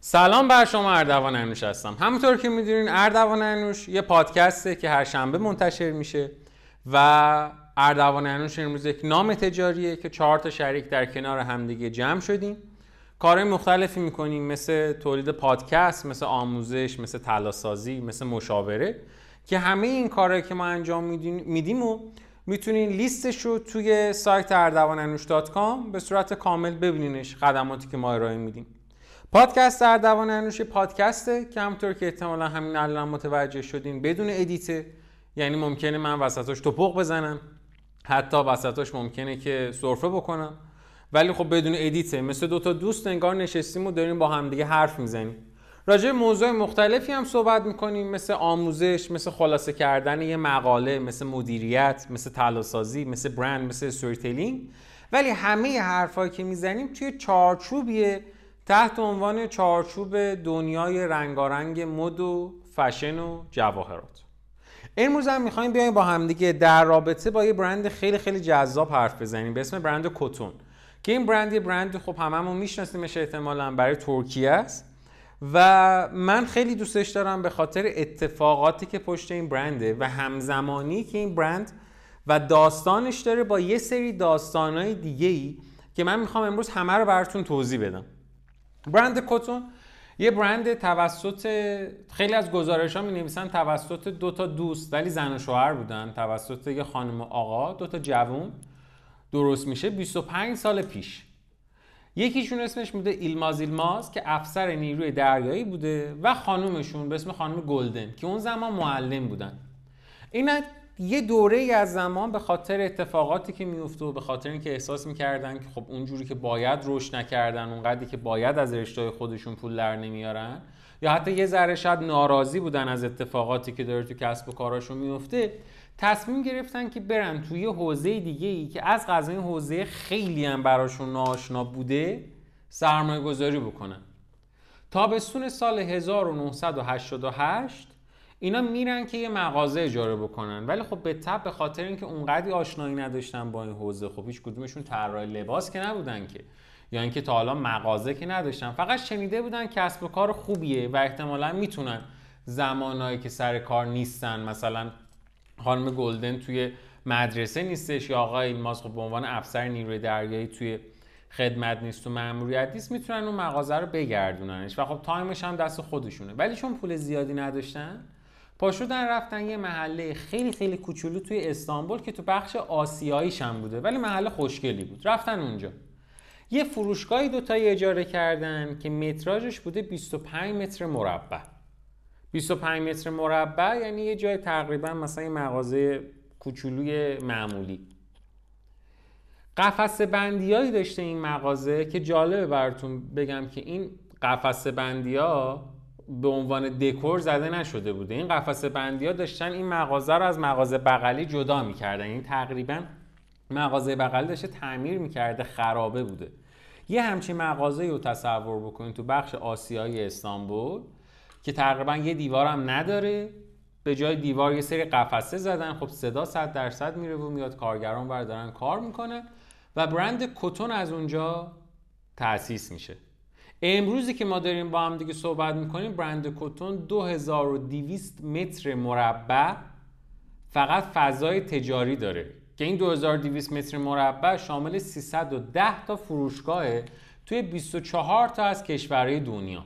سلام بر شما اردوان انوش هستم. همونطور که می‌دونین اردوان انوش یه پادکسته که هر شنبه منتشر میشه و اردوان انوش امروز یک نام تجاریه که چهار تا شریک در کنار همدیگه جمع شدیم. کارهای مختلفی می‌کنیم مثل تولید پادکست مثل آموزش مثل تلاسازی مثل مشاوره که همه این کارهایی که ما انجام میدیم و می‌تونین لیستش رو توی سایت اردوانانوش.com به صورت کامل ببینینش خدماتی که ما ارائه میدیم. پادکست اردوان انوش پادکسته که همونطور که احتمالا همین الان متوجه شدین بدون edit ه. یعنی ممکنه من وسطاش تپق بزنم حتی وسطاش ممکنه که سرفه بکنم. ولی خب بدون edit ه مثل دو تا دوست انگار نشستیم و داریم با همدیگه حرف می‌زنیم. راجع موضوع مختلفی هم صحبت می‌کنیم مثل آموزش مثل خلاصه کردن یه مقاله مثل مدیریت مثل طلاسازی مثل برند مثل storytelling ولی همه حرفایی که می‌زنیم توی چارچوبیه. تحت عنوان چارچوب دنیای رنگارنگ مد و فشن و جواهرات. امروز هم می‌خوایم بیایم با همدیگه در رابطه با یه برند خیلی خیلی جذاب حرف بزنیم به اسم برند کتون. که این برند یه برند خب هممون میشناسیمش احتمالا برای ترکیه است. و من خیلی دوستش دارم به خاطر اتفاقاتی که پشت این برنده و همزمانی که این برند و داستانش داره با یه سری داستانهای دیگه ای که من می‌خوام امروز همه رو براتون توضیح بدم. برند کتون. یه برند توسط خیلی از گزارش ها می نویسن توسط دو تا دوست ولی زن و شوهر بودن. توسط یه خانم و آقا دو تا جوون. درست میشه 25 سال پیش. یکیشون اسمش بوده ایلماز ایلماز که افسر نیروی دریایی بوده و خانومشون به اسم خانم گلدن که اون زمان معلم بودن. اینا یه دوره ای از زمان به خاطر اتفاقاتی که میفته و به خاطر اینکه احساس می‌کردن که خب اونجوری که باید رشد نکردن اونقدری که باید از رشته خودشون پول در نمیارن یا حتی یه ذره شاید ناراضی بودن از اتفاقاتی که داره تو کسب و کاراشون میفته تصمیم گرفتن که برن توی حوزه دیگه ای که از غذا این حوزه خیلی هم براشون ناآشنا بوده سرمایه گذاری بکنن تابستون سال 1988 اینا میرن که یه مغازه اجاره بکنن. ولی خب به تبع به خاطر اینکه اونقدی آشنایی نداشتن با این حوزه خب هیچ کدومشون طراح لباس که نبودن که. یا اینکه تا حالا مغازه که نداشتن. فقط شنیده بودن کسب و کار خوبیه و احتمالا می‌تونن زمانهایی که سر کار نیستن مثلا خانم گلدن توی مدرسه نیستش یا آقای ایلماس خب به عنوان افسر نیروی دریایی توی خدمت نیست و مأموریت نیست می‌تونن اون مغازه رو بگردوننش. و خب تایمش هم دست خودشونه. ولی چون پول زیادی نداشتن پاشودن رفتن یه محله خیلی خیلی کوچولو توی استانبول که تو بخش آسیاییش هم بوده ولی محله خوشگلی بود. رفتن اونجا. یه فروشگاهی دوتایی اجاره کردن که متراژش بوده 25 متر مربع. 25 متر مربع یعنی یه جای تقریبا مثلا یه مغازه کوچولوی معمولی. قفسه بندیایی داشته این مغازه که جالبه براتون بگم که این قفسه بندی ها به عنوان دکور زده نشده بوده. این قفسه بندی ها داشتن این مغازه رو از مغازه بغلی جدا می‌کردن. این یعنی تقریبا مغازه بغلی داشته تعمیر می‌کرده خرابه بوده. یه همچین مغازه رو تصور بکنید تو بخش آسیایی استانبول که تقریبا یه دیوار هم نداره. به جای دیوار یه سری قفسه زدن. خب صدا 100 درصد میره و میاد. کارگران بردارن کار می‌کنه و برند کتون از اونجا تأسیس میشه. امروزی که ما داریم با هم دیگه صحبت می‌کنیم برند کتون 2200 متر مربع فقط فضای تجاری داره. که این 2200 متر مربع شامل 310 تا فروشگاهه توی 24 تا از کشورهای دنیا.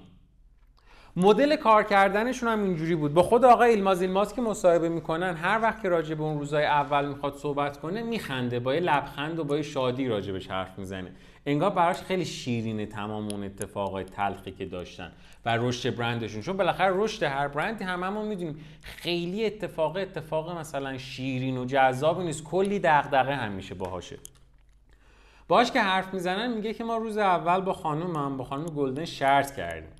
مدل کار کردنشون هم اینجوری بود. با خود آقای ایلماز ایلماز که مصاحبه می‌کنن هر وقت که راجع به اون روزای اول می‌خواد صحبت کنه میخنده با یه لبخند و با یه شادی راجبش حرف می‌زنه. انگار براش خیلی شیرینه تمام اون اتفاقای تلخی که داشتن و رشد برندشون. چون بالاخره رشد هر برندی هممون می‌دونیم خیلی اتفاق اتفاق مثلا شیرین و جذابی نیست. کلی دغدغه هم میشه باهاشه. باش که حرف می‌زنن میگه که ما روز اول با خانومم با خانم گلدن شرط کردیم.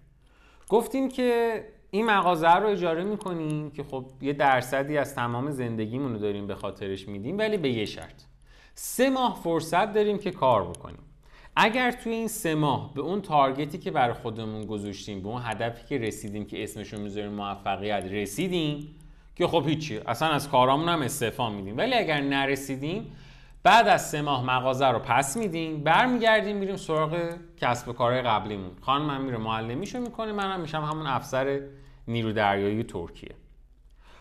گفتیم که این مغازه رو اجاره می‌کنیم که خب یه درصدی از تمام زندگیمون رو داریم به خاطرش میدیم ولی به یه شرط. سه ماه فرصت داریم که کار بکنیم. اگر توی این سه ماه به اون تارگتی که برای خودمون گذاشتیم به اون هدفی که رسیدیم که اسمشو می‌ذاریم موفقیت رسیدیم که خب هیچی. اصلا از کارامون هم استعفا میدیم. ولی اگر نرسیدیم بعد از سه ماه مغازه رو پس میدیم برمیگردیم میریم سراغ کسب و کارهای قبلیمون. خانم من میره معلمیشو می‌کنه منم میشم همون افسر نیرو دریایی ترکیه.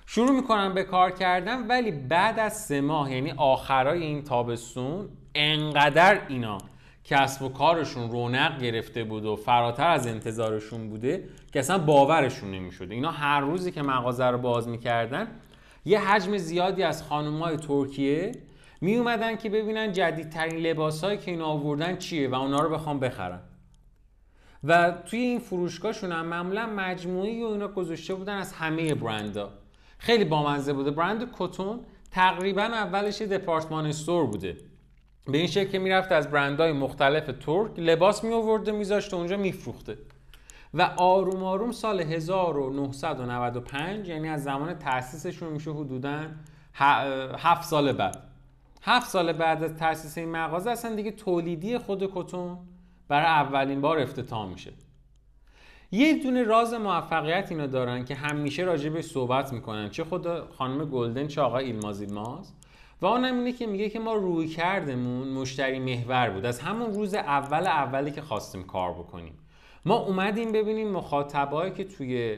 شروع می‌کنم به کار کردن ولی بعد از سه ماه یعنی آخرای این تابستون انقدر اینا کسب و کارشون رونق گرفته بود و فراتر از انتظارشون بوده که اصلا باورشون نمی‌شده. اینا هر روزی که مغازه رو باز می‌کردن یه حجم زیادی از خانمهای ترکیه می اومدن که ببینن جدیدترین لباسهایی که اینا آوردن چیه و اونا رو بخوام بخرن و توی این فروشگاهشون هم معمولا مجموعی و اینا گذاشته بودن از همه برندها. خیلی بامزه بوده. برند کتون تقریبا اولش دپارتمان استور بوده. به این شکل که می‌رفت از برندهای مختلف ترک لباس می آورده میذاشته اونجا میفروخته. و آروم آروم سال 1995 یعنی از زمان تأسیسشون میشه حدودا هفت سال بعد. هفت سال بعد از تأسیس این مغازه اصلا دیگه تولیدی خود کتون برای اولین بار افتتاح میشه. یه دونه راز موفقیت اینا دارن که همیشه راجع به صحبت می‌کنن. چه خود خانم گلدن چه آقای ایلماز ایلماز. و اونم اینه که میگه که ما روی کردمون مشتری محور بود. از همون روز اول اولی که خواستیم کار بکنیم. ما اومدیم ببینیم مخاطبایی که توی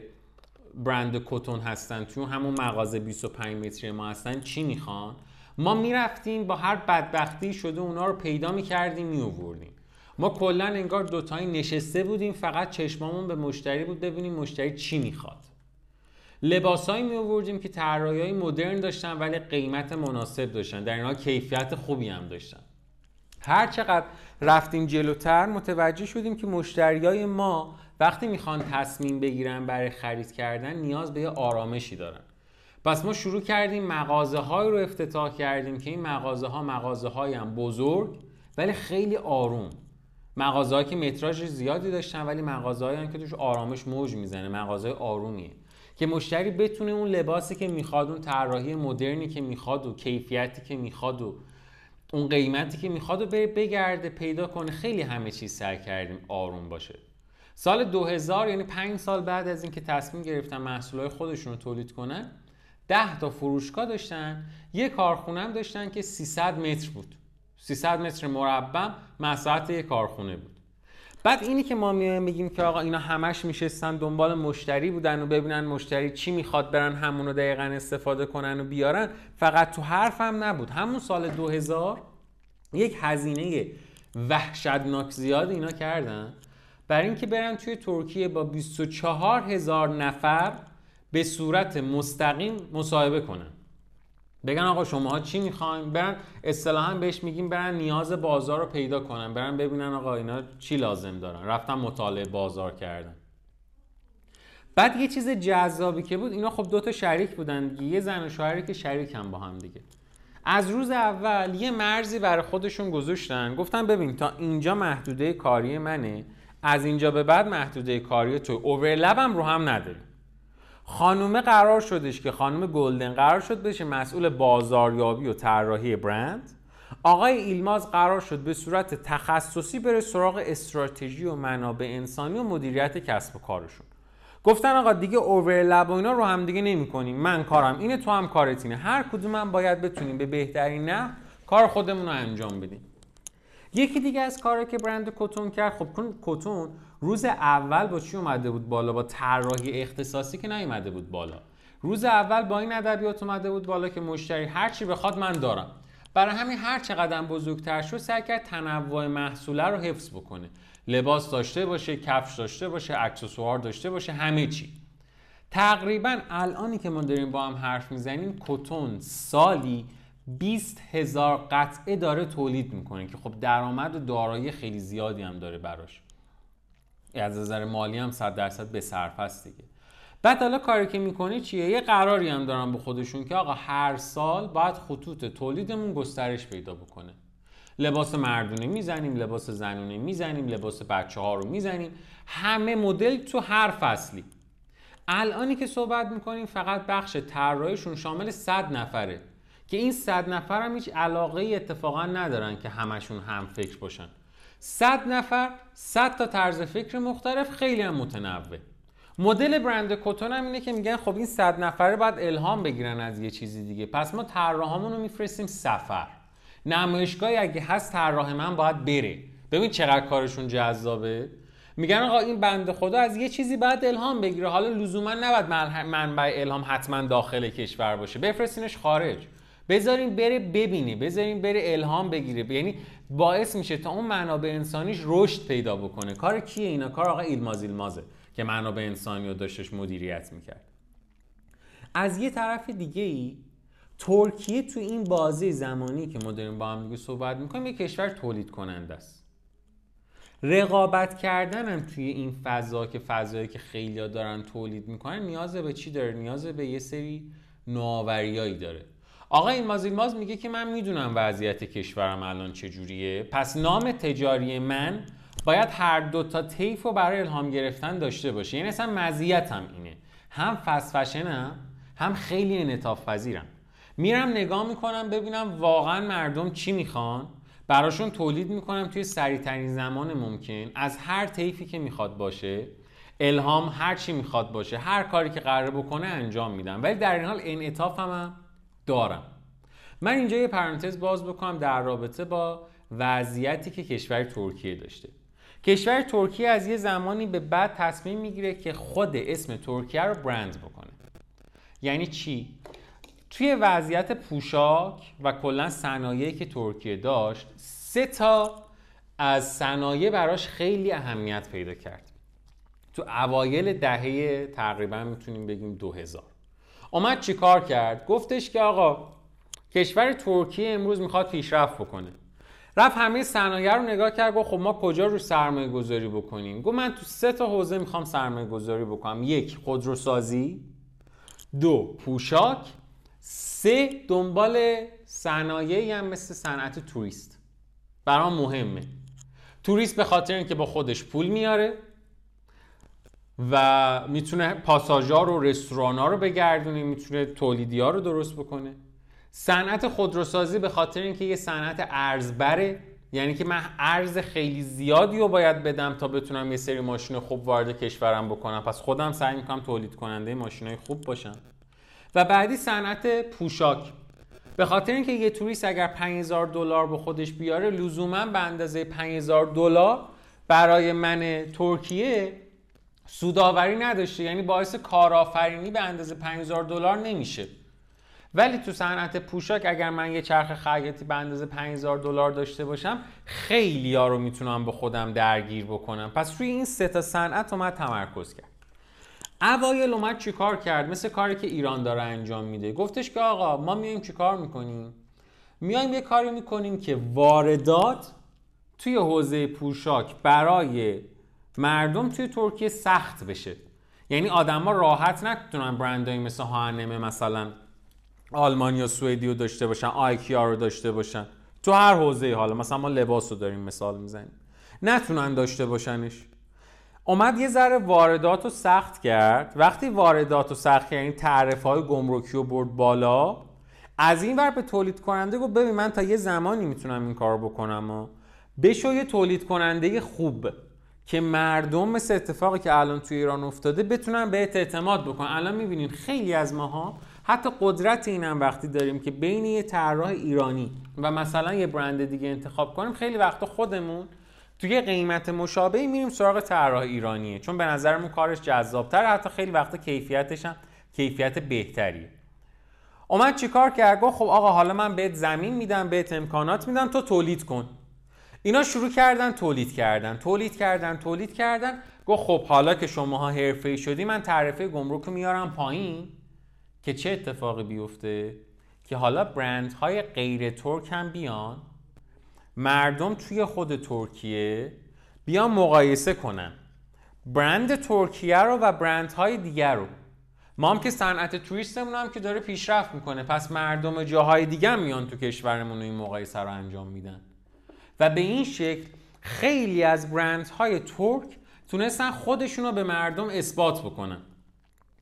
برند کتون هستن توی همون مغازه 25 متری ما هستن چی می‌خوان؟ ما می‌رفتیم با هر بدبختی شده اونا رو پیدا می‌کردیم میووردیم ما کلا انگار دوتایی نشسته بودیم فقط چشمامون به مشتری بود ببینیم مشتری چی می‌خواد. لباسایی می آوردیم که طراحی مدرن داشتن ولی قیمت مناسب داشتن. در اینها کیفیت خوبی هم داشتن. هر چقدر رفتیم جلوتر متوجه شدیم که مشتریای ما وقتی می‌خوان تصمیم بگیرن برای خرید کردن نیاز به یه آرامشی دارن. پس ما شروع کردیم مغازه های رو افتتاح کردیم که این مغازه ها مغازه های هم بزرگ ولی خیلی آروم. مغازه که متراژ زیادی داشتن ولی مغازه که توش آرامش موج می‌زنه. مغازه آرومیه. که مشتری بتونه اون لباسی که می‌خواد اون طراحی مدرنی که می‌خواد و کیفیتی که می‌خواد و اون قیمتی که می‌خواد و بره بگرده پیدا کنه. خیلی همه چیز سر کردیم آروم باشه. سال 2000 یعنی 5 سال بعد از اینکه تصمیم گرفتن محصولات خودشون رو تولید کنن 10 تا فروشگاه داشتن. یه کارخونه هم داشتن که 300 متر بود. 300 متر مربع مساحت یه کارخونه بود. بعد اینی که ما میگیم که آقا اینا همش میشستن دنبال مشتری بودن و ببینن مشتری چی می‌خواد برن همونو دقیقا استفاده کنن و بیارن فقط تو حرفم نبود. همون سال 2000 یک هزینه وحشتناک زیاد اینا کردن. برای اینکه برن توی ترکیه با 24 هزار نفر به صورت مستقیم مصاحبه کنن. بگن آقا شما چی می‌خواین؟ برن اصطلاحا بهش میگیم برن نیاز بازار رو پیدا کنن. برن ببینن آقا اینا چی لازم دارن. رفتن مطالعه بازار کردن. بعد یه چیز جذابی که بود اینا خب دو تا شریک بودن دیگه. یه زن و شوهری که شریکن با هم دیگه. از روز اول یه مرزی برای خودشون گذاشتن. گفتن ببین تا اینجا محدوده کاری منه از اینجا به بعد محدوده کاری تو. اوورلپم رو هم نداریم. خانومه قرار شدش که خانم گلدن قرار شد بشه مسئول بازاریابی و طراحی برند. آقای ایلماز قرار شد به صورت تخصصی بره سراغ استراتژی و منابع انسانی و مدیریت کسب و کارشون. گفتن آقا دیگه اوورلپ و اینا رو هم دیگه نمی کنیم من کارم اینه تو هم کارت اینه. هر کدوم هم باید بتونیم به بهترین نه کار خودمون رو انجام بدیم. یکی دیگه از کاری که برند کتون کرد خب کتون روز اول با چی اومده بود بالا؟ با طراحی اختصاصی که نیومده بود بالا. روز اول با این ادبیات اومده بود بالا که مشتری هر چی بخواد من دارم. برای همین هر چقدر بزرگتر شد سعی کرد تنوع محصوله رو حفظ بکنه. لباس داشته باشه کفش داشته باشه اکسسوار داشته باشه همه چی. تقریبا الانی که ما داریم با هم حرف می‌زنیم کتون سالی 20 هزار قطعه داره تولید می‌کنه که خب درآمد و دارایی خیلی زیادی هم داره براش. از نظر مالی هم 100 درصد به صرف است دیگه. بعد حالا کاری که می‌کنی چیه؟ یه قراری هم دارن به خودشون که آقا هر سال باید خطوط تولیدمون گسترش پیدا بکنه. لباس مردونه می‌زنیم لباس زنونه می‌زنیم لباس بچه ها رو می‌زنیم. همه مدل تو هر فصلی. الانی که صحبت می‌کنیم فقط بخش طراحیشون شامل 100 نفره. که این 100 نفر هم هیچ علاقه ای اتفاقا ندارن که همشون هم فکر باشن. 100 نفر 100 تا طرز فکر مختلف خیلی هم متنوع. مدل برند کتون هم اینه که میگن خب این 100 نفره باید الهام بگیرن از یه چیزی دیگه. پس ما طراحامون رو میفرستیم سفر. نمایشگاهی اگه هست طراح من باید بره. ببین چقدر کارشون جذابه. میگن آقا این بنده خدا از یه چیزی باید الهام بگیره. حالا لزوما نباید منبع الهام حتما داخل کشور باشه. بفرستینش خارج. بذارین بره ببینه بذارین بره الهام بگیره. یعنی باعث میشه تا اون منابع انسانیش رشد پیدا بکنه. کار کیه اینا؟ کار آقا ایلماز ایلمازه که منابع انسانی رو داشتش مدیریت می‌کرد. از یه طرف دیگه ای ترکیه تو این بازی زمانی که ما داریم با هم دیگه صحبت می‌کنیم یه کشور تولید کننده است. رقابت کردن هم توی این فضا که فضایی که خیلی دارن تولید می‌کنن نیاز به چی داره؟ نیاز به یه سری نوآوریایی داره. آقا این ماز میگه که من می‌دونم وضعیت کشورم الان چجوریه. پس نام تجاری من باید هر دو تا طیف رو برای الهام گرفتن داشته باشه. یعنی اصلا مزیتم اینه. هم فست هم خیلی انعطاف پذیرم. میرم نگاه می‌کنم ببینم واقعا مردم چی می‌خوان. براشون تولید می‌کنم توی سریعترین زمان ممکن. از هر طیفی که می‌خواد باشه الهام هر چی می‌خواد باشه هر کاری که قرار بکنه انجام میدم. ولی در این حال انعطاف هم دارم. من اینجا یه پرانتز باز بکنم در رابطه با وضعیتی که کشور ترکیه داشته. کشور ترکیه از یه زمانی به بعد تصمیم می‌گیره که خود اسم ترکیه رو برند بکنه. یعنی چی؟ توی وضعیت پوشاک و کلا صنایعی که ترکیه داشت سه تا از صنایع براش خیلی اهمیت پیدا کرد. تو اوایل دهه تقریبا می‌تونیم بگیم 2000 اومد چیکار کرد؟ گفتش که آقا کشور ترکیه امروز می‌خواد پیشرفت بکنه. رفت همه صنایع رو نگاه کرد گفت خب ما کجا رو سرمایه گذاری بکنیم؟ گفت من تو سه تا حوزه می‌خوام سرمایه گذاری بکنم. یک خودروسازی. دو پوشاک. سه دنبال صنایعی هم مثل صنعت توریست. برام مهمه. توریست به خاطر اینکه با خودش پول میاره. و می‌تونه پاساژار و رستورانا رو بگردونه می‌تونه تولیدی ها رو درست بکنه. صنعت خودروسازی به خاطر اینکه یه صنعت ارزبره یعنی که من ارز خیلی زیادی رو باید بدم تا بتونم یه سری ماشین خوب وارد کشورم بکنم. پس خودم سعی می‌کنم تولید کننده ماشین خوب باشم. و بعدی صنعت پوشاک. به خاطر اینکه یه توریست اگر 5000 دلار به خودش بیاره لزوما به اندازه 5000 دلار برای من ترکیه سوداوری نداشته یعنی باعث کارآفرینی به اندازه 5000 دلار نمیشه. ولی تو صنعت پوشاک اگر من یه چرخ خیاطی به اندازه 5000 دلار داشته باشم خیلی ها رو می‌تونم به خودم درگیر بکنم. پس روی این سه تا صنعت اومد تمرکز کرد اوایل اومد چیکار کرد؟ مثل کاری که ایران داره انجام میده. گفتش که آقا ما میایم چیکار می‌کنیم؟ میایم یه کاری می‌کنیم که واردات توی حوزه پوشاک برای مردم توی ترکیه سخت بشه. یعنی آدما راحت نتونن برندهایی مثل هانمه مثلا آلمانی یا سوئدی رو داشته باشن آیکیا رو داشته باشن. تو هر حوزه حالا مثلا ما لباس رو داریم مثال می‌زنیم. نتونن داشته باشنش. اومد یه ذره واردات رو سخت کرد. وقتی واردات رو سخت کرد یعنی تعرف های گمرکی رو برد بالا از این ور به تولید کننده گفت ببین من تا یه زمانی می‌تونم این کار بکنم و بشو یه تولید کننده خوب. که مردم مثل اتفاقی که الان توی ایران افتاده بتونن بهت اعتماد بکنن. الان می‌بینین خیلی از ماها حتی قدرت اینم وقتی داریم که بین یه طراح ایرانی و مثلا یه برند دیگه انتخاب کنیم خیلی وقتا خودمون توی قیمت مشابهی میریم سراغ طراح ایرانیه. چون به نظرمون کارش جذابتر حتی خیلی وقتا کیفیتش هم کیفیت بهتریه. اومد چیکار کرد؟ گفت خب آقا حالا من بهت زمین میدم بهت امکانات میدم تو تولید کن. اینا شروع کردن تولید کردن تولید کردن تولید کردن. گفت خب حالا که شماها حرفه‌ای شدی من تعرفه گمرک میارم پایین. که چه اتفاقی بیفته؟ که حالا برندهای غیر ترک هم بیان. مردم توی خود ترکیه بیان مقایسه کنن. برند ترکیه رو و برندهای دیگر رو. ما هم که صنعت توریستمون هم که داره پیشرفت می‌کنه. پس مردم جاهای دیگه میان تو کشورمون این مقایسه رو انجام میدن. و به این شکل خیلی از برندهای ترک تونستن خودشون رو به مردم اثبات بکنن.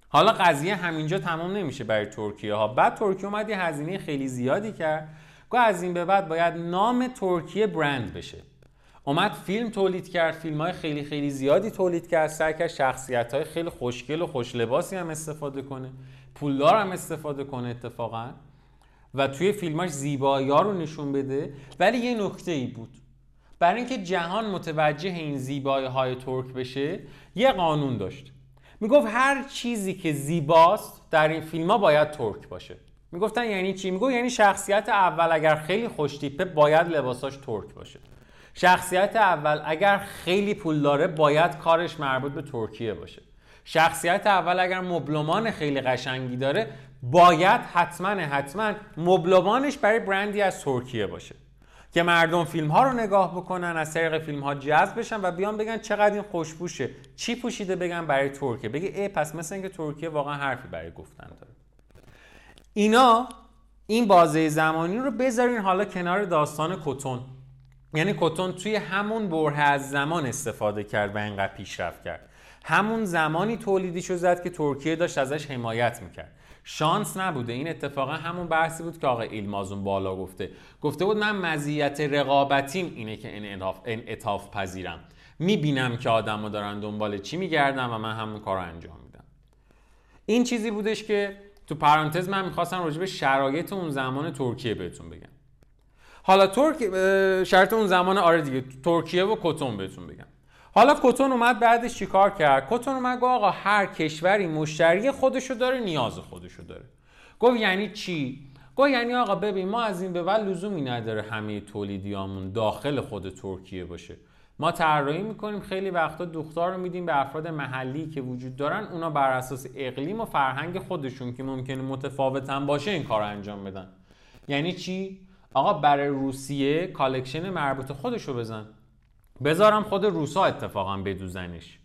حالا قضیه همینجا تمام نمیشه برای ترکیه ها بعد ترکیه اومد یه هزینه خیلی زیادی کرد. گفت از این به بعد باید نام ترکیه برند بشه. اومد فیلم تولید کرد فیلم های خیلی خیلی زیادی تولید کرد. سعی کرد شخصیت های خیلی خوشگل و خوش لباسی هم استفاده کنه. پولدار هم استفاده کنه اتفاقا. و توی فیلماش زیبایی ها رو نشون بده ولی یه نکته ای بود. برای اینکه جهان متوجه این زیبایی های ترک بشه یه قانون داشت. می‌گفت هر چیزی که زیباست در این فیلم ها باید ترک باشه. می‌گفتن یعنی چی؟ میگو یعنی شخصیت اول اگر خیلی خوشتیپه باید لباساش ترک باشه. شخصیت اول اگر خیلی پول داره باید کارش مربوط به ترکیه باشه. شخصیت اول اگر مبلمان خیلی قشنگی داره باید حتما حتما مبلمانش برای برندی از ترکیه باشه که مردم فیلم ها رو نگاه بکنن از طریق فیلم ها جذب بشن و بیان بگن چقدر این خوشبوشه چی پوشیده بگن برای ترکیه؟ بگه ای پس مثل اینکه ترکیه واقعا حرفی برای گفتن داره. اینا این بازه زمانی رو بذارین حالا کنار داستان کتون. یعنی کتون توی همون بره از زمان استفاده کرد و اینقدر پیشرفت کرد. همون زمانی تولیدی شو زد که ترکیه داشت ازش حمایت می‌کرد. شانس نبوده. این اتفاقا همون بحثی بود که آقای ایلمازون بالا گفته. گفته بود من مزیت رقابتیم اینه که این اتاف پذیرم. می‌بینم که آدم دارن دنبال چی میگردن و من همون کار انجام میدم. این چیزی بودش که تو پرانتز من می‌خواستم راجع به شرایط اون زمان ترکیه بهتون بگم. حالا ترک شرط اون زمان آره دیگه ترکیه و کتون بهتون بگم. حالا کتون اومد بعدش چیکار کرد؟ کتون اومد گفت آقا هر کشوری مشتری خودشو داره نیاز خودشو داره. گفت یعنی چی؟ گفت یعنی آقا ببین ما از این به بعد لزومی نداره همه تولیدیامون داخل خود ترکیه باشه. ما طراحی می‌کنیم خیلی وقتا دختار رو میدیم به افراد محلی که وجود دارن اونا بر اساس اقلیم و فرهنگ خودشون که ممکنه متفاوتن باشه این کار انجام بدن. یعنی چی؟ آقا برای روسیه collection مربوط خودشو بزن. بذارم خود روسا اتفاقا بدوزنش.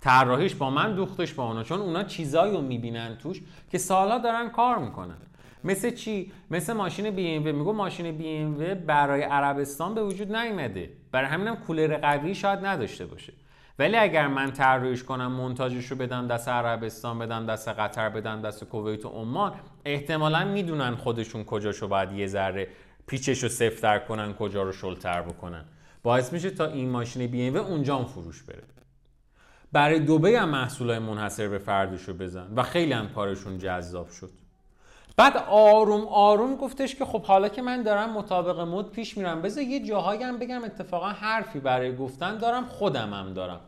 طراحیش با من دوختش با اونا چون اونا چیزایی رو می‌بینن توش که سالا دارن کار می‌کنن. مثل چی؟ مثل ماشین بی ام میگم ماشین بی ام برای عربستان به وجود نیومده. برای همینم کولر قوی شاید نداشته باشه. ولی اگر من طراحیش کنم مونتاژش رو بدم دست عربستان بدم دست قطر بدم دست کویت و عمان احتمالا می‌دونن خودشون کجاشو باید یه ذره پیچش رو سفتر کنن کجا رو شلتر بکنن. باعث میشه تا این ماشین بی ام اونجا فروش بره. برای دوبه هم محصولای منحصر به فردشو بزن و خیلی هم کارشون جذاب شد. بعد آروم آروم گفتش که خب حالا که من دارم مطابق مد پیش میرم بذار یه جاهایی هم بگم اتفاقا حرفی برای گفتن دارم خودم هم دارم.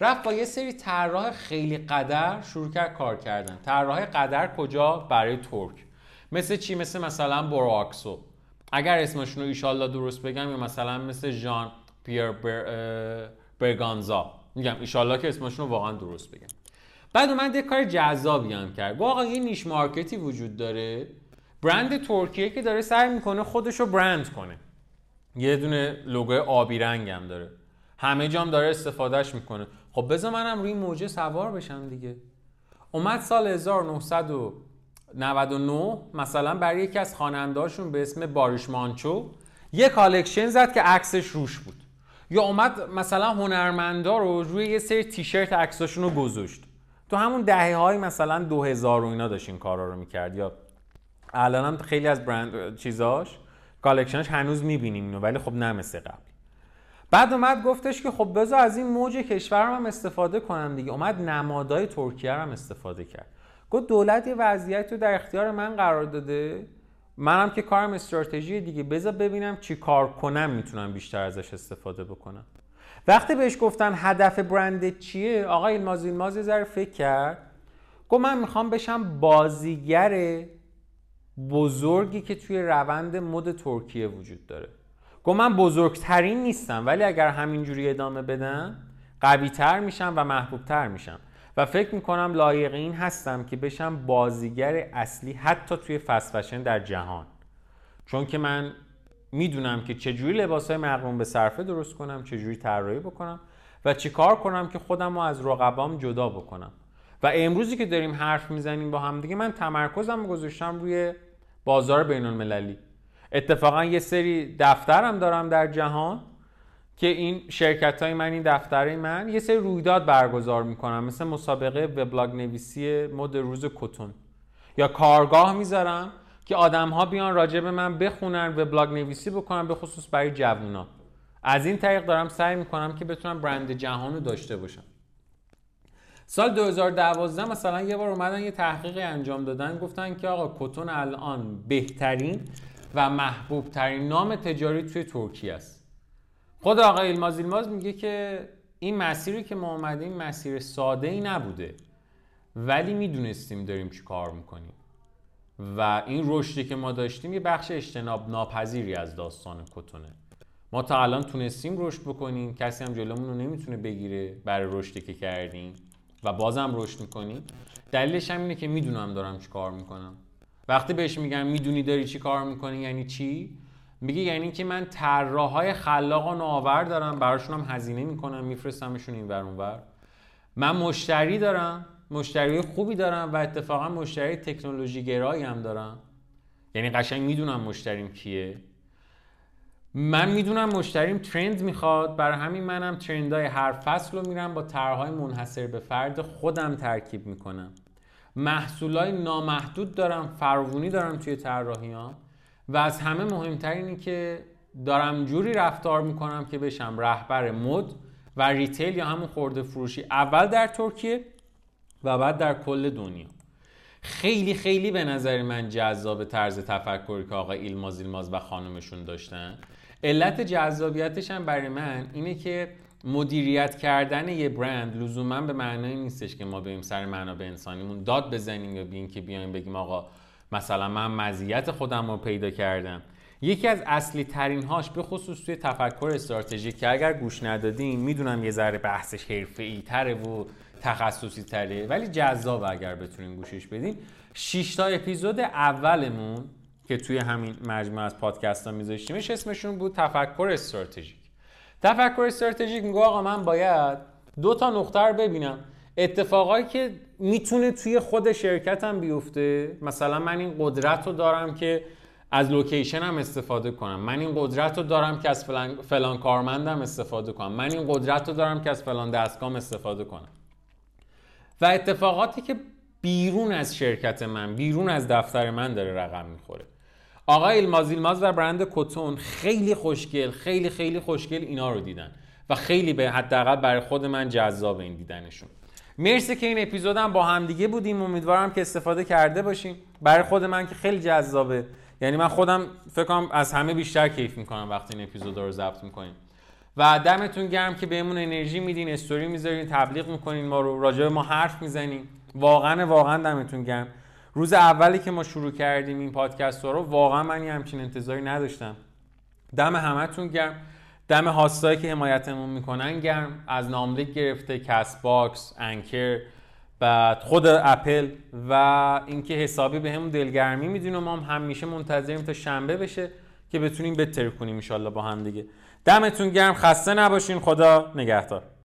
رفت با یه سری طراح خیلی قدر شروع کرد کار کردن. طراح قدر کجا؟ برای ترک. مثل چی؟ مثل مثلا براکسو اگر اسمشون رو ایشالله درست بگم یا مثلا مثل ژان پیر بر... برگانزا میگم ایشالله که اسمشون رو واقعا درست بگم. بعد اومد یه کار جذابی هم کرد. واقعا یه نیش مارکتی وجود داره. برند ترکیه که داره سعی می‌کنه خودش رو برند کنه. یه دونه لوگو آبی رنگ هم داره. همه جام داره استفادهش می‌کنه. خب بذار منم روی موجه سوار بشم دیگه. اومد سال 1999 مثلا برای یکی از خواننده‌هاشون به اسم باریش مانچو یه collection زد که عکسش روش بود. یا اومد مثلا هنرمندا رو روی یه سری تیشرت عکساشون رو گذاشت. تو همون دهه های مثلا 2000 و اینا داشت این کارا رو می‌کرد. یا الان هم خیلی از برند چیزاش collection ش هنوز می‌بینیم اینو ولی خب نه مثل قبل. بعد اومد گفتش که خب بذار از این موج کشورم هم استفاده کنم دیگه. اومد نمادای ترکیه هم استفاده کرد. گفت دولت یه وضعیت رو در اختیار من قرار داده. منم که کارم استراتژی دیگه. بذار ببینم چی کار کنم می‌تونم بیشتر ازش استفاده بکنم. وقتی بهش گفتن هدف برند چیه آقای ایلماز ایلماز ذره فکر کرد. گفت من می‌خوام بشم بازیگر بزرگی که توی روند مد ترکیه وجود داره. گفت من بزرگترین نیستم ولی اگر همینجوری ادامه بدم قویتر میشم و محبوبتر میشم. و فکر می‌کنم لایق این هستم که بشم بازیگر اصلی حتی توی فست در جهان. چون که من می‌دونم که چجوری لباس های مقرون به صرفه درست کنم چجوری طراحی بکنم و چیکار کنم که خودم رو از رقبام جدا بکنم. و امروزی که داریم حرف می‌زنیم با هم دیگه من تمرکزم گذاشتم روی بازار بین المللی اتفاقا یه سری دفترم دارم در جهان که این شرکت های من این دفتره من یه سری رویداد برگزار می‌کنم مثل مسابقه وبلاگ نویسی مد روز کتون. یا کارگاه می‌ذارم که آدم ها بیان راجع به من بخونن وبلاگ نویسی بکنن به خصوص برای جوونا. از این طریق دارم سعی می‌کنم که بتونم برند جهان رو داشته باشم. سال 2012 مثلا یه بار اومدن یه تحقیقی انجام دادن گفتن که آقا کتون الان بهترین و محبوب ترین نام تجاری توی ترکیه است. خود آقای ایلماز ایلماز میگه که این مسیری که ما اومدیم مسیر ساده ای نبوده. ولی می‌دونستیم داریم چی کار می‌کنیم. و این رشدی که ما داشتیم یه بخش اجتناب ناپذیری از داستان کتونه. ما تا الان تونستیم رشد بکنیم. کسی هم جلومون رو نمی‌تونه بگیره برای رشدی که کردیم. و بازم رشد می‌کنیم. دلیلش هم اینه که می‌دونم دارم چی کار می‌کنم. وقتی بهش میگم می‌دونی داری چی کار می‌کنی یعنی چی؟ میگه یعنی که من طراحهای خلاق و نوآور دارم براشون هم هزینه می‌کنم میفرستمشون این ور اونور من مشتری دارم مشتری خوبی دارم و اتفاقا مشتری تکنولوژی گرایی هم دارم. یعنی قشنگ می‌دونم مشتریم کیه. من می‌دونم مشتریم ترند می‌خواد برای همین منم ترندهای هر فصل رو میرم با طرحهای منحصر به فرد خودم ترکیب می‌کنم. محصولای نامحدود دارم فراوونی دارم توی طراحیام و از همه مهمتر اینه که دارم جوری رفتار می‌کنم که بشم رهبر مد و ریتیل یا همون خورده فروشی اول در ترکیه و بعد در کل دنیا. خیلی خیلی به نظر من جذاب طرز تفکری که آقای ایلماز ایلماز و خانمشون داشتن. علت جذابیتش هم برای من اینه که مدیریت کردن یه برند لزوما به معنای نیستش که ما بریم سر منابع انسانیمون داد بزنیم یا بین که بیایم بگیم آقا مثلا من مزیت خودم رو پیدا کردم. یکی از اصلی ترین هاش به خصوص توی تفکر استراتژیک که اگر گوش ندادیم می‌دونم یه ذره بحثش حرفه‌ای تره و تخصصی تره. ولی جذاب اگر بتونیم گوشش بدیم 6 تا اپیزود اولمون که توی همین مجموعه از پادکست ها میذاشتیمش اسمشون بود تفکر استراتژیک. تفکر استراتژیک میگه آقا من باید دو تا نقطه رو ببینم. اتفاقایی که می‌تونه توی خود شرکتم بیفته. مثلا من این قدرت رو دارم که از لوکیشن هم استفاده کنم. من این قدرت رو دارم که از فلان, فلان کارمندم استفاده کنم. من این قدرت رو دارم که از فلان دستگاه استفاده کنم. و اتفاقاتی که بیرون از شرکت من بیرون از دفتر من داره رقم می‌خوره. آقای ایلماز ایلماز و برند کتون خیلی خوشگل خیلی خیلی خوشگل اینا رو دیدن. و خیلی به حداقل برای خود من جذاب این دیدنشون. مرسی که این اپیزودم با هم دیگه بودیم. امیدوارم که استفاده کرده باشیم. برای خود من که خیلی جذابه. یعنی من خودم فکر کنم از همه بیشتر کیف می‌کنم وقتی این اپیزود رو ضبط می‌کنیم. و دمتون گرم که بهمون انرژی میدین استوری می‌ذارین تبلیغ می‌کنین ما رو راجع ما حرف می‌زنین. واقعا واقعا دمتون گرم. روز اولی که ما شروع کردیم این پادکست رو واقعا من یه همچین انتظاری نداشتم. دم همتون گرم. دم هاستایی که حمایتمون می‌کنن گرم. از ناملیک گرفته Castbox Anchor بعد خود اپل و اینکه حسابی بهمون دلگرمی میدین و ما هم همیشه منتظریم تا شنبه بشه که بتونیم بهتر کنیم ان با هم دیگه. دمتون گرم. خسته نباشین. خدا نگهدار.